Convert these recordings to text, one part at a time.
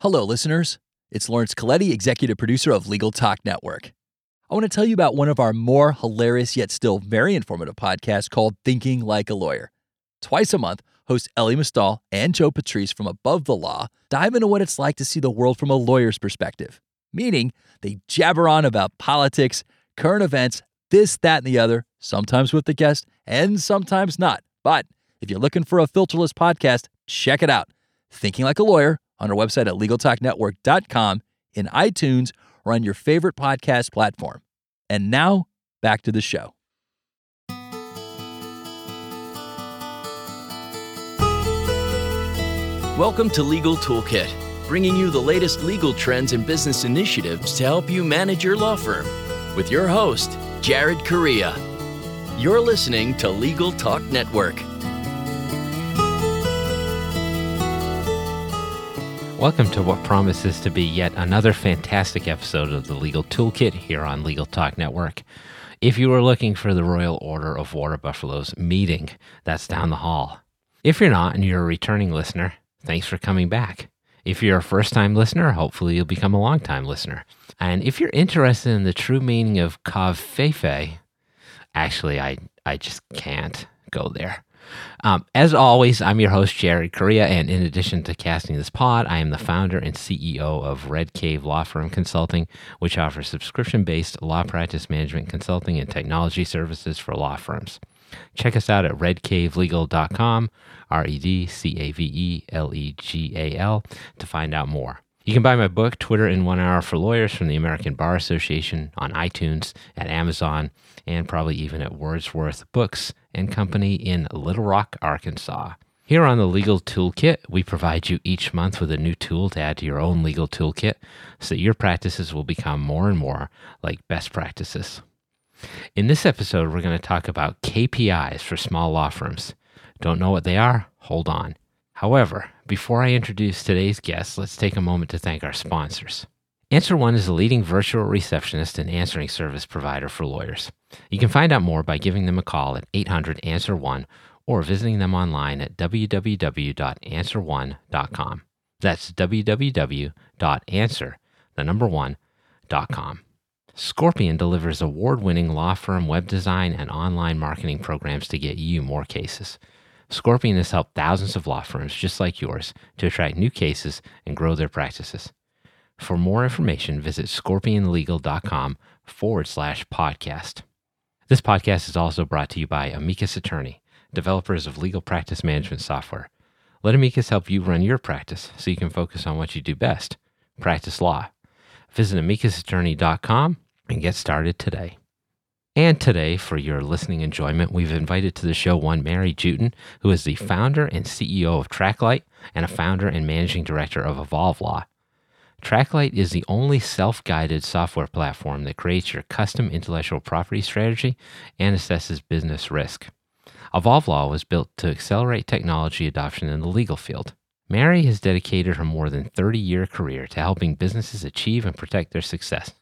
Hello, listeners. It's Lawrence Coletti, executive producer of Legal Talk Network. I want to tell you about one of our more hilarious yet still very informative podcasts called Thinking Like a Lawyer. Twice a month, hosts Elie Mystal and Joe Patrice from Above the Law dive into what it's like to see the world from a lawyer's perspective, meaning they jabber on about politics, current events, this, that, and the other, sometimes with the guest and sometimes not. But if you're looking for a filterless podcast, check it out. Thinking Like a Lawyer on our website at LegalTalkNetwork.com, in iTunes, or on your favorite podcast platform. And now, back to the show. Welcome to Legal Toolkit, bringing you the latest legal trends and business initiatives to help you manage your law firm. With your host, Jared Correia. You're listening to Legal Talk Network. Welcome to what promises to be yet another fantastic episode of the Legal Toolkit here on Legal Talk Network. If you are looking for the Royal Order of Water Buffaloes meeting, that's down the hall. If you're not and you're a returning listener, thanks for coming back. If you're a first time listener, hopefully you'll become a long time listener. And if you're interested in the true meaning of Covfefe, actually, I, I just can't go there. Um, as always, I'm your host, Jared Correia, and in addition to casting this pod, I am the founder and CEO of Red Cave Law Firm Consulting, which offers subscription based law practice management consulting and technology services for law firms. Check us out at redcavelegal.com, R E D C A V E L E G A L, to find out more. You can buy my book, Twitter in One Hour for Lawyers, from the American Bar Association on iTunes, at Amazon, and probably even at Wordsworth Books and Company in Little Rock, Arkansas. Here on the Legal Toolkit, we provide you each month with a new tool to add to your own legal toolkit so that your practices will become more and more like best practices. In this episode, we're going to talk about KPIs for small law firms. Don't know what they are? Hold on. However, before I introduce today's guest, let's take a moment to thank our sponsors. Answer One is a leading virtual receptionist and answering service provider for lawyers. You can find out more by giving them a call at 800 Answer One or visiting them online at www.answerone.com. That's www.answer, the number one.com. Scorpion delivers award winning law firm web design and online marketing programs to get you more cases. Scorpion has helped thousands of law firms just like yours to attract new cases and grow their practices. For more information, visit scorpionlegal.com forward slash podcast. This podcast is also brought to you by Amicus Attorney, developers of legal practice management software. Let Amicus help you run your practice so you can focus on what you do best practice law. Visit amicusattorney.com and get started today. And today, for your listening enjoyment, we've invited to the show one Mary Juetten, who is the founder and CEO of Traklight and a founder and managing director of Evolve Law. Traklight is the only self guided software platform that creates your custom intellectual property strategy and assesses business risk. Evolve Law was built to accelerate technology adoption in the legal field. Mary has dedicated her more than 30 year career to helping businesses achieve and protect their success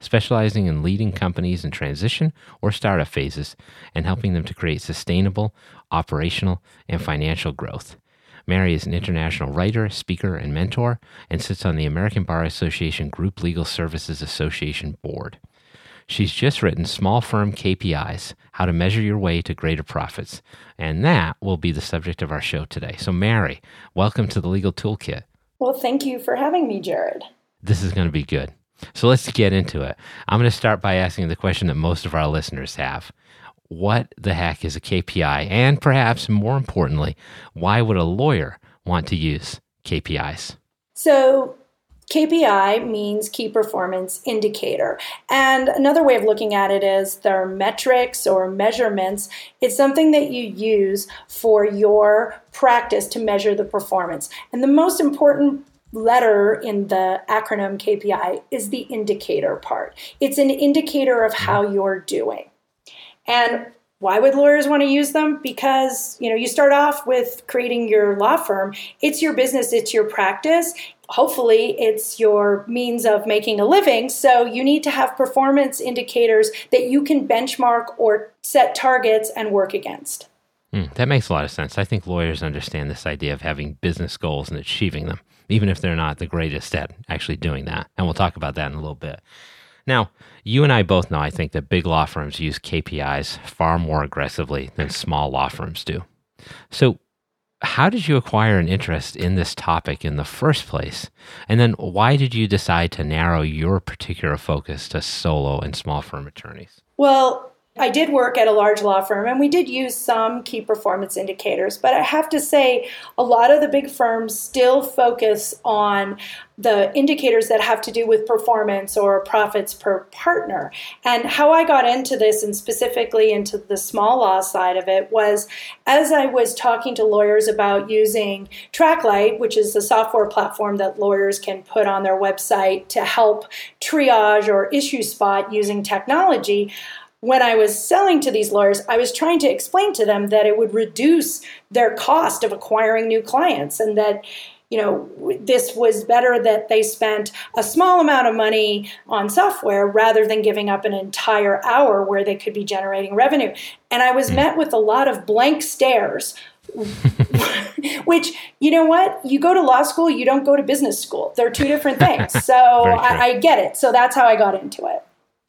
specializing in leading companies in transition or startup phases and helping them to create sustainable operational and financial growth. Mary is an international writer, speaker, and mentor, and sits on the American Bar Association Group Legal Services Association board. She's just written Small Firm KPIs How to Measure Your Way to Greater Profits, and that will be the subject of our show today. So, Mary, welcome to the Legal Toolkit. Well, thank you for having me, Jared. This is going to be good. So let's get into it. I'm going to start by asking the question that most of our listeners have What the heck is a KPI? And perhaps more importantly, why would a lawyer want to use KPIs? So, KPI means key performance indicator. And another way of looking at it is their metrics or measurements. It's something that you use for your practice to measure the performance. And the most important letter in the acronym KPI is the indicator part. It's an indicator of how you're doing. And why would lawyers want to use them? Because, you know, you start off with creating your law firm. It's your business, it's your practice. Hopefully, it's your means of making a living. So, you need to have performance indicators that you can benchmark or set targets and work against. Mm, that makes a lot of sense. I think lawyers understand this idea of having business goals and achieving them, even if they're not the greatest at actually doing that. And we'll talk about that in a little bit. Now, you and I both know, I think, that big law firms use KPIs far more aggressively than small law firms do. So, how did you acquire an interest in this topic in the first place? And then why did you decide to narrow your particular focus to solo and small firm attorneys? Well, I did work at a large law firm and we did use some key performance indicators, but I have to say a lot of the big firms still focus on the indicators that have to do with performance or profits per partner. And how I got into this and specifically into the small law side of it was as I was talking to lawyers about using Traklight, which is the software platform that lawyers can put on their website to help triage or issue spot using technology when I was selling to these lawyers, I was trying to explain to them that it would reduce their cost of acquiring new clients and that you know this was better that they spent a small amount of money on software rather than giving up an entire hour where they could be generating revenue. And i was hmm. met with a lot of blank stares which you know what? You go to law school you don't go to business school. They're two different things. So I, I get it. So that's how i got into it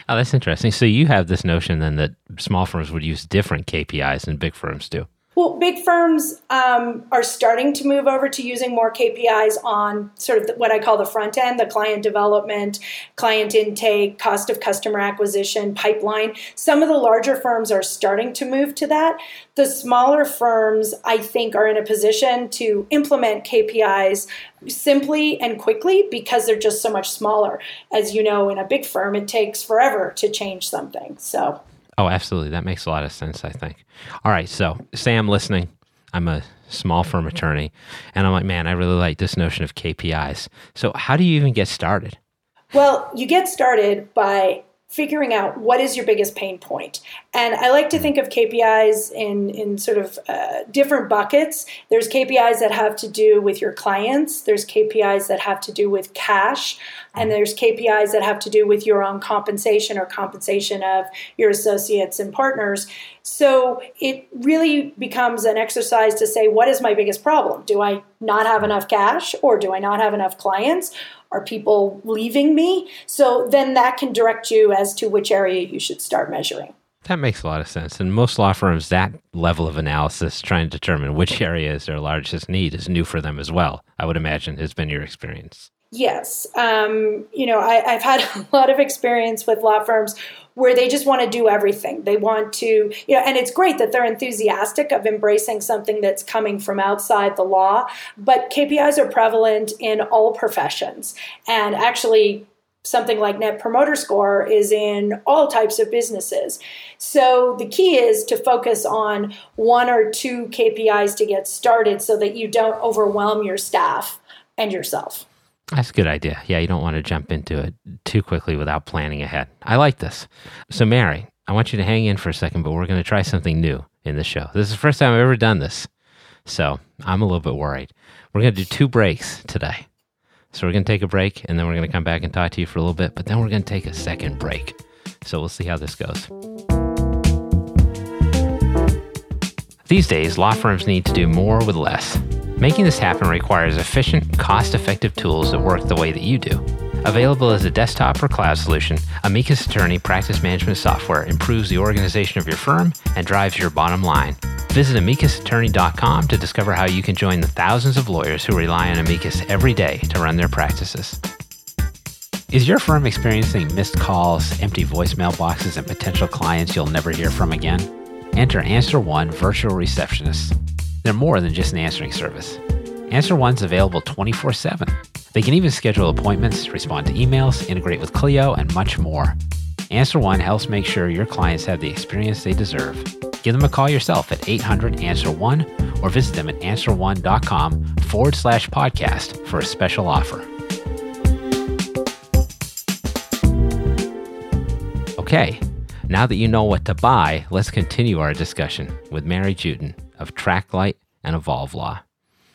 Oh, that's interesting. So you have this notion then that small firms would use different KPIs than big firms do. Well, big firms um, are starting to move over to using more KPIs on sort of the, what I call the front end, the client development, client intake, cost of customer acquisition, pipeline. Some of the larger firms are starting to move to that. The smaller firms, I think, are in a position to implement KPIs simply and quickly because they're just so much smaller. As you know, in a big firm, it takes forever to change something. So Oh, absolutely. That makes a lot of sense, I think. All right. So, Sam, listening. I'm a small firm mm-hmm. attorney, and I'm like, man, I really like this notion of KPIs. So, how do you even get started? Well, you get started by figuring out what is your biggest pain point. And I like to think of KPIs in, in sort of uh, different buckets. There's KPIs that have to do with your clients, there's KPIs that have to do with cash, and there's KPIs that have to do with your own compensation or compensation of your associates and partners. So it really becomes an exercise to say, what is my biggest problem? Do I not have enough cash or do I not have enough clients? Are people leaving me? So then that can direct you as to which area you should start measuring. That makes a lot of sense. And most law firms, that level of analysis, trying to determine which area is their largest need, is new for them as well. I would imagine has been your experience. Yes. Um, you know, I, have had a lot of experience with law firms where they just want to do everything. They want to, you know, and it's great that they're enthusiastic of embracing something that's coming from outside the law, but KPIs are prevalent in all professions. And actually, something like net promoter score is in all types of businesses. So the key is to focus on one or two KPIs to get started so that you don't overwhelm your staff and yourself. That's a good idea. Yeah, you don't want to jump into it too quickly without planning ahead. I like this. So, Mary, I want you to hang in for a second, but we're going to try something new in the show. This is the first time I've ever done this. So, I'm a little bit worried. We're going to do two breaks today. So, we're going to take a break and then we're going to come back and talk to you for a little bit, but then we're going to take a second break. So, we'll see how this goes. These days, law firms need to do more with less. Making this happen requires efficient, cost effective tools that work the way that you do. Available as a desktop or cloud solution, Amicus Attorney practice management software improves the organization of your firm and drives your bottom line. Visit amicusattorney.com to discover how you can join the thousands of lawyers who rely on Amicus every day to run their practices. Is your firm experiencing missed calls, empty voicemail boxes, and potential clients you'll never hear from again? Enter Answer One Virtual Receptionists. They're more than just an answering service. Answer One's available 24 7. They can even schedule appointments, respond to emails, integrate with Clio, and much more. Answer One helps make sure your clients have the experience they deserve. Give them a call yourself at 800 Answer One or visit them at answerone.com forward slash podcast for a special offer. Okay, now that you know what to buy, let's continue our discussion with Mary Juetten of Traklight and Evolve Law.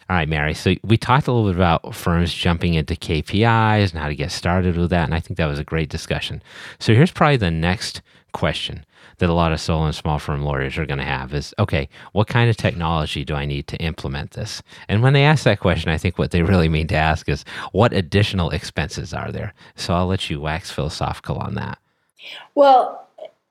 All right, Mary. So we talked a little bit about firms jumping into KPIs and how to get started with that. And I think that was a great discussion. So here's probably the next question that a lot of solo and small firm lawyers are going to have is okay, what kind of technology do I need to implement this? And when they ask that question, I think what they really mean to ask is what additional expenses are there? So I'll let you wax philosophical on that. Well,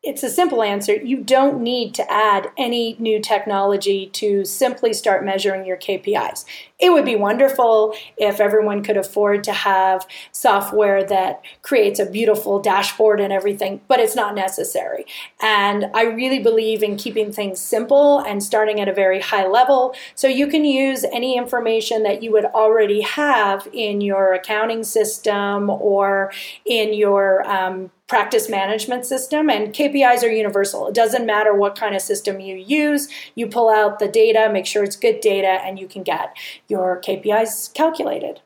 it's a simple answer. You don't need to add any new technology to simply start measuring your KPIs. It would be wonderful if everyone could afford to have software that creates a beautiful dashboard and everything, but it's not necessary. And I really believe in keeping things simple and starting at a very high level. So you can use any information that you would already have in your accounting system or in your um, practice management system and KPIs are universal. It doesn't matter what kind of system you use. You pull out the data, make sure it's good data and you can get your KPIs calculated.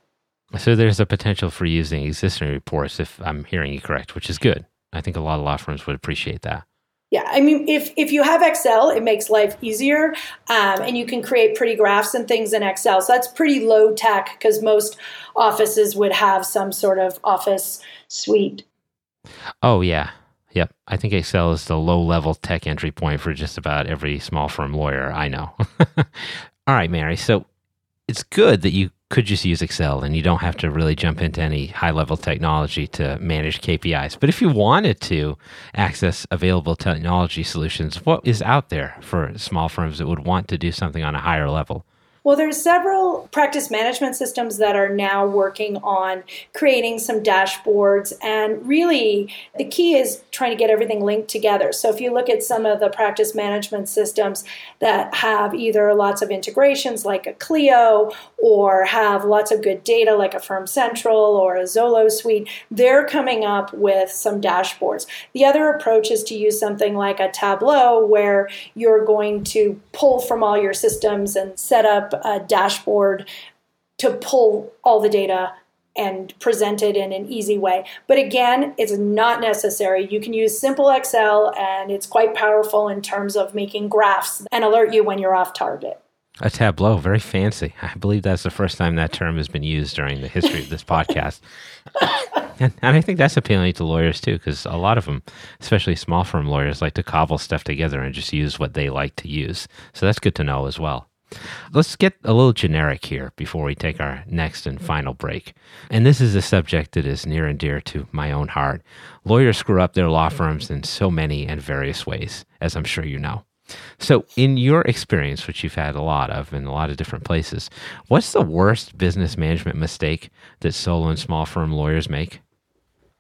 So there's a potential for using existing reports if I'm hearing you correct, which is good. I think a lot of law firms would appreciate that. Yeah, I mean, if if you have Excel, it makes life easier, um, and you can create pretty graphs and things in Excel. So that's pretty low tech because most offices would have some sort of office suite Oh yeah. Yep. I think Excel is the low level tech entry point for just about every small firm lawyer I know. All right, Mary. So it's good that you could just use Excel and you don't have to really jump into any high level technology to manage KPIs. But if you wanted to access available technology solutions, what is out there for small firms that would want to do something on a higher level? Well, there's several practice management systems that are now working on creating some dashboards. And really, the key is trying to get everything linked together. So if you look at some of the practice management systems that have either lots of integrations like a Clio or have lots of good data like a Firm Central or a Zola Suite, they're coming up with some dashboards. The other approach is to use something like a Tableau where you're going to pull from all your systems and set up a dashboard to pull all the data and present it in an easy way. But again, it's not necessary. You can use simple Excel and it's quite powerful in terms of making graphs and alert you when you're off target. A tableau, very fancy. I believe that's the first time that term has been used during the history of this podcast. and, and, I think that's appealing to lawyers too, because a lot of them, especially small firm lawyers, like to cobble stuff together and just use what they like to use. So that's good to know as well. Let's get a little generic here before we take our next and final break. And this is a subject that is near and dear to my own heart. Lawyers screw up their law firms in so many and various ways, as I'm sure you know. So, in your experience, which you've had a lot of in a lot of different places, what's the worst business management mistake that solo and small firm lawyers make?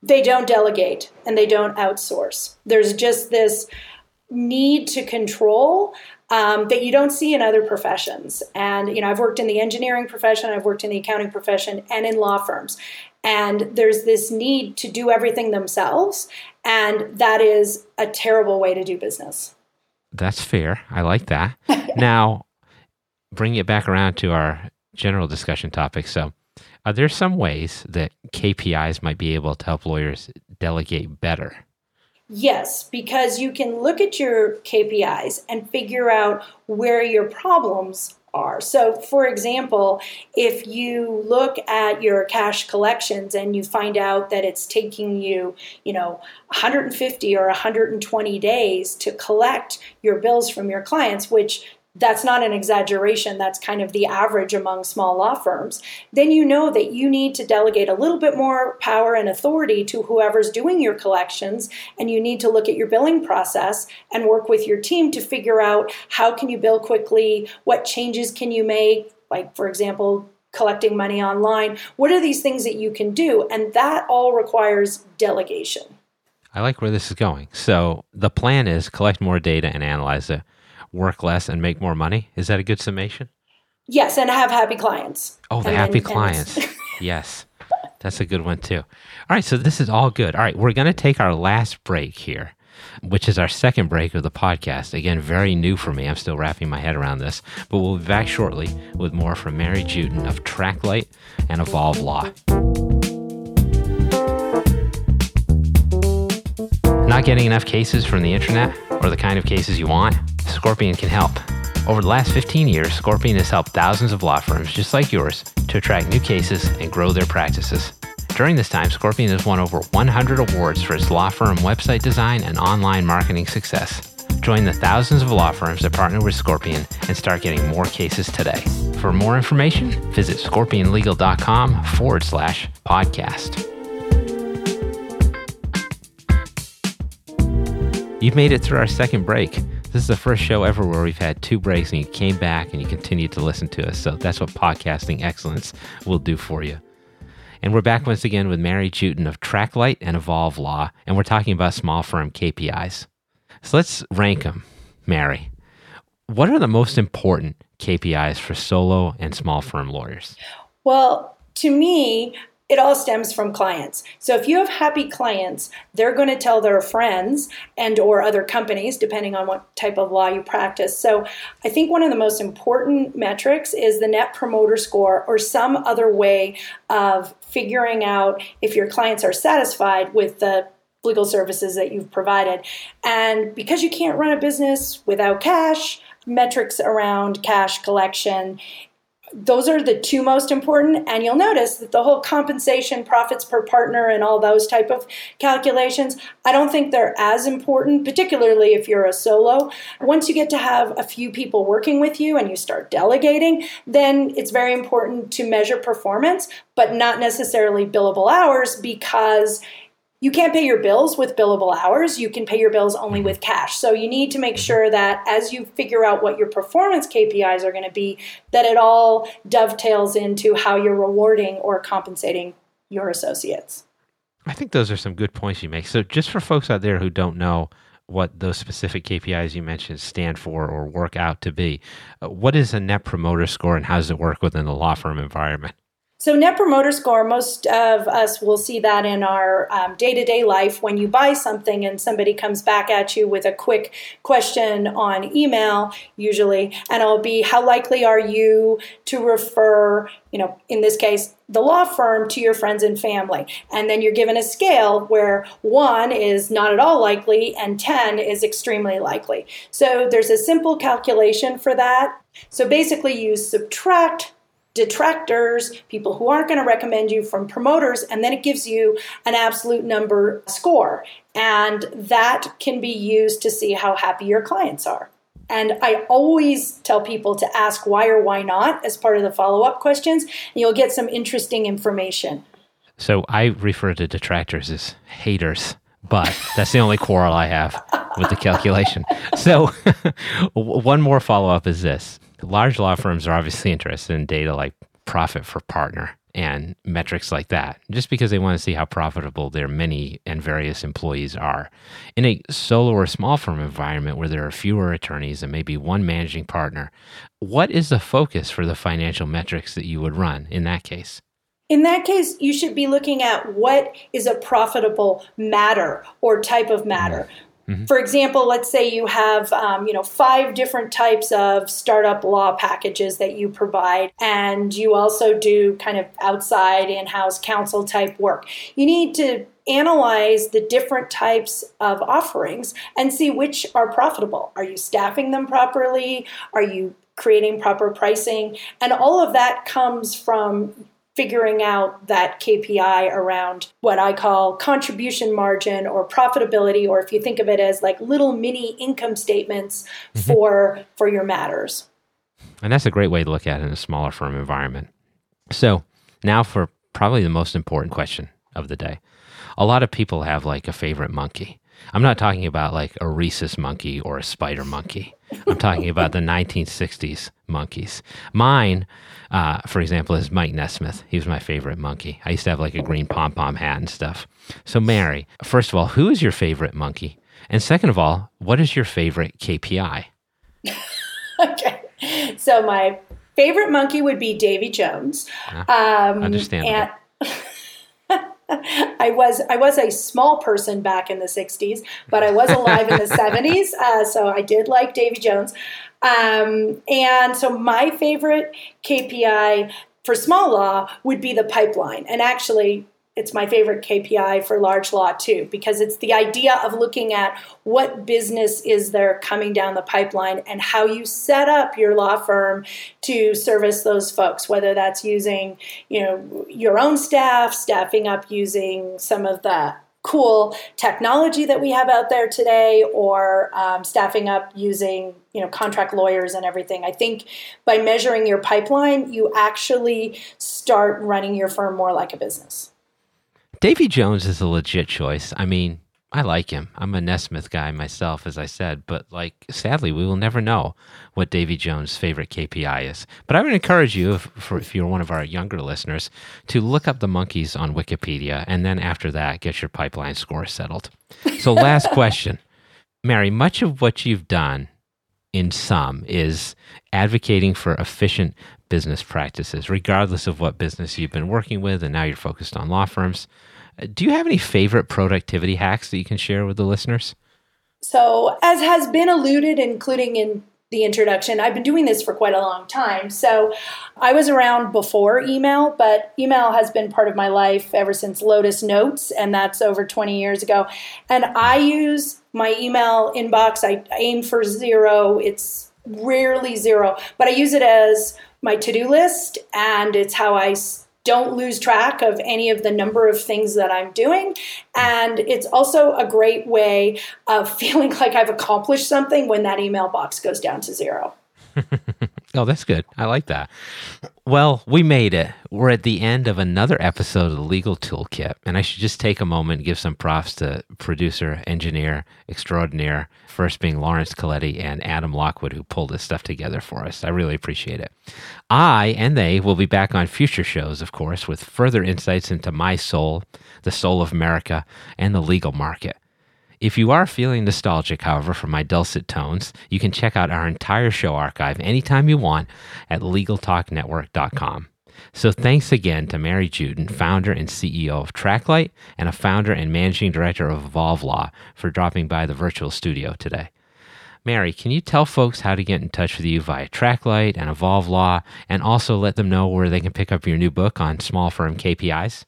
They don't delegate and they don't outsource. There's just this need to control um, that you don't see in other professions. And, you know, I've worked in the engineering profession, I've worked in the accounting profession, and in law firms. And there's this need to do everything themselves. And that is a terrible way to do business. That's fair. I like that. now, bring it back around to our general discussion topic. So, are there some ways that KPIs might be able to help lawyers delegate better? Yes, because you can look at your KPIs and figure out where your problems are. So, for example, if you look at your cash collections and you find out that it's taking you, you know, 150 or 120 days to collect your bills from your clients, which that's not an exaggeration, that's kind of the average among small law firms, then you know that you need to delegate a little bit more power and authority to whoever's doing your collections and you need to look at your billing process and work with your team to figure out how can you bill quickly, what changes can you make, like for example, collecting money online. What are these things that you can do? And that all requires delegation. I like where this is going. So the plan is collect more data and analyze it work less and make more money. Is that a good summation? Yes, and have happy clients. Oh, the happy clients. yes. That's a good one too. All right, so this is all good. All right, we're going to take our last break here, which is our second break of the podcast. Again, very new for me. I'm still wrapping my head around this, but we'll be back shortly with more from Mary Juetten of Traklight and Evolve Law. Not getting enough cases from the internet or the kind of cases you want? Scorpion can help. Over the last 15 years, Scorpion has helped thousands of law firms just like yours to attract new cases and grow their practices. During this time, Scorpion has won over 100 awards for its law firm website design and online marketing success. Join the thousands of law firms that partner with Scorpion and start getting more cases today. For more information, visit scorpionlegal.com forward slash podcast. You've made it through our second break. This is the first show ever where we've had two breaks and you came back and you continued to listen to us. So that's what podcasting excellence will do for you. And we're back once again with Mary Juetten of Traklight and Evolve Law, and we're talking about small firm KPIs. So let's rank them, Mary. What are the most important KPIs for solo and small firm lawyers? Well, to me, it all stems from clients. So if you have happy clients, they're going to tell their friends and or other companies depending on what type of law you practice. So I think one of the most important metrics is the net promoter score or some other way of figuring out if your clients are satisfied with the legal services that you've provided. And because you can't run a business without cash, metrics around cash collection those are the two most important. And you'll notice that the whole compensation profits per partner and all those type of calculations i don't think they're as important particularly if you're a solo. Once you get to have a few people working with you and you start delegating then it's very important to measure performance but not necessarily billable hours because you can't pay your bills with billable hours. You can pay your bills only with cash. So you need to make sure that as you figure out what your performance KPIs are going to be, that it all dovetails into how you're rewarding or compensating your associates. I think those are some good points you make. So just for folks out there who don't know what those specific KPIs you mentioned stand for or work out to be, uh, what is a net promoter score and how does it work within the law firm environment? So, Net Promoter Score, most of us will see that in our day to day life when you buy something and somebody comes back at you with a quick question on email, usually, and it'll be how likely are you to refer, you know, in this case, the law firm to your friends and family. And then you're given a scale where one is not at all likely and 10 is extremely likely. So, there's a simple calculation for that. So, basically, you subtract detractors, people who aren't going to recommend you from promoters, and then it gives you an absolute number score. And that can be used to see how happy your clients are. And I always tell people to ask why or why not as part of the follow up questions, and you'll get some interesting information. So I refer to detractors as haters, but that's the only quarrel I have with the calculation. So one more follow up is this Large law firms are obviously interested in data like profit for partner and metrics like that, just because they want to see how profitable their many and various employees are. In a solo or small firm environment where there are fewer attorneys and maybe one managing partner, what is the focus for the financial metrics that you would run in that case? In that case, you should be looking at what is a profitable matter or type of matter. Mm-hmm. Mm-hmm. For example, let's say you have um, you know five different types of startup law packages that you provide, and you also do kind of outside in-house counsel type work. You need to analyze the different types of offerings and see which are profitable. Are you staffing them properly? Are you creating proper pricing? And all of that comes from figuring out that KPI around what I call contribution margin or profitability, or if you think of it as like little mini income statements mm-hmm. for for your matters. And that's a great way to look at it in a smaller firm environment. So now for probably the most important question of the day. A lot of people have like a favorite monkey. I'm not talking about like a rhesus monkey or a spider monkey. I'm talking about the 1960s Monkees. Mine, uh, for example, is Mike Nesmith. He was my favorite monkey. I used to have like a green pom pom hat and stuff. So, Mary, first of all, who is your favorite monkey? And second of all, what is your favorite KPI? okay. So, my favorite monkey would be Davy Jones. um, understandable. And- I was I was a small person back in the '60s, but I was alive in the '70s, uh, so I did like Davy Jones. Um, and so my favorite KPI for small law would be the pipeline. And actually, it's my favorite KPI for large law too, because it's the idea of looking at what business is there coming down the pipeline and how you set up your law firm to service those folks, whether that's using, you know, your own staff, staffing up using some of the cool technology that we have out there today or um, staffing up using you know contract lawyers and everything. I think by measuring your pipeline you actually start running your firm more like a business davy jones is a legit choice i mean I like him. I'm a Nesmith guy myself, as I said, but like, sadly, we will never know what Davy Jones' favorite KPI is. But I would encourage you, if, for, if you're one of our younger listeners, to look up the Monkees on Wikipedia, and then after that, get your pipeline score settled. So, last question, Mary. Much of what you've done, in sum, is advocating for efficient business practices, regardless of what business you've been working with, and now you're focused on law firms. Uh, do you have any favorite productivity hacks that you can share with the listeners? So, as has been alluded, including in the introduction, I've been doing this for quite a long time. So, I was around before email, but email has been part of my life ever since Lotus Notes, and that's over 20 years ago. And I use my email inbox, I aim for zero. It's rarely zero, but I use it as my to do list, and it's how I don't lose track of any of the number of things that I'm doing. And it's also a great way of feeling like I've accomplished something when that email box goes down to zero. oh, that's good. I like that. Well, we made it. We're at the end of another episode of the Legal Toolkit, and I should just take a moment and give some props to producer, engineer extraordinaire, first being Lawrence Coletti and Adam Lockwood, who pulled this stuff together for us. I really appreciate it. I and they will be back on future shows, of course, with further insights into my soul, the soul of America, and the legal market. If you are feeling nostalgic, however, for my dulcet tones, you can check out our entire show archive anytime you want at LegalTalkNetwork.com. So thanks again to Mary Juetten, founder and CEO of Traklight and a founder and managing director of Evolve Law, for dropping by the virtual studio today. Mary, can you tell folks how to get in touch with you via Traklight and Evolve Law, and also let them know where they can pick up your new book on small firm KPIs?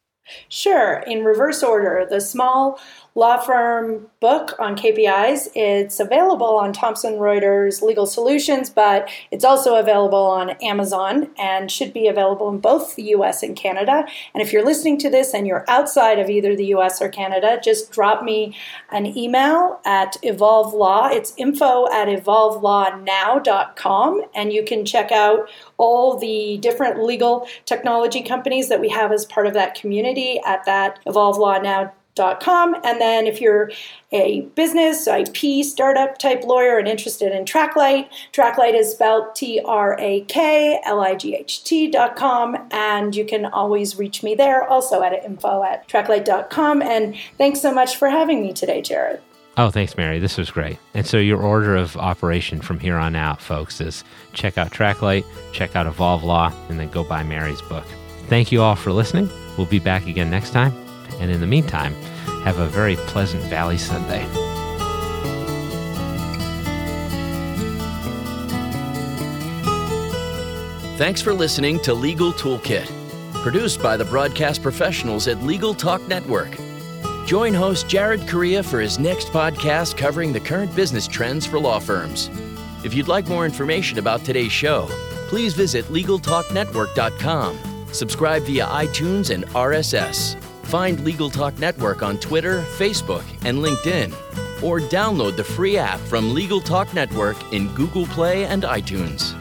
Sure. In reverse order, the small law firm book on KPIs. It's available on Thomson Reuters Legal Solutions, but it's also available on Amazon and should be available in both the US and Canada. And if you're listening to this and you're outside of either the US or Canada, just drop me an email at Evolve Law. It's info at evolvelawnow.com, and you can check out all the different legal technology companies that we have as part of that community at that Evolve Law Now Com. And then if you're a business, IP, startup type lawyer and interested in Traklight, Traklight is spelled T R A K L I G H T.com. And you can always reach me there also at info at traklight.com. And thanks so much for having me today, Jared. Oh, thanks, Mary. This was great. And so, your order of operation from here on out, folks, is check out Traklight, check out Evolve Law, and then go buy Mary's book. Thank you all for listening. We'll be back again next time. And in the meantime, have a very pleasant Valley Sunday. Thanks for listening to Legal Toolkit, produced by the broadcast professionals at Legal Talk Network. Join host Jared Correia for his next podcast covering the current business trends for law firms. If you'd like more information about today's show, please visit LegalTalkNetwork.com. Subscribe via iTunes and RSS. Find Legal Talk Network on Twitter, Facebook, and LinkedIn, or download the free app from Legal Talk Network in Google Play and iTunes.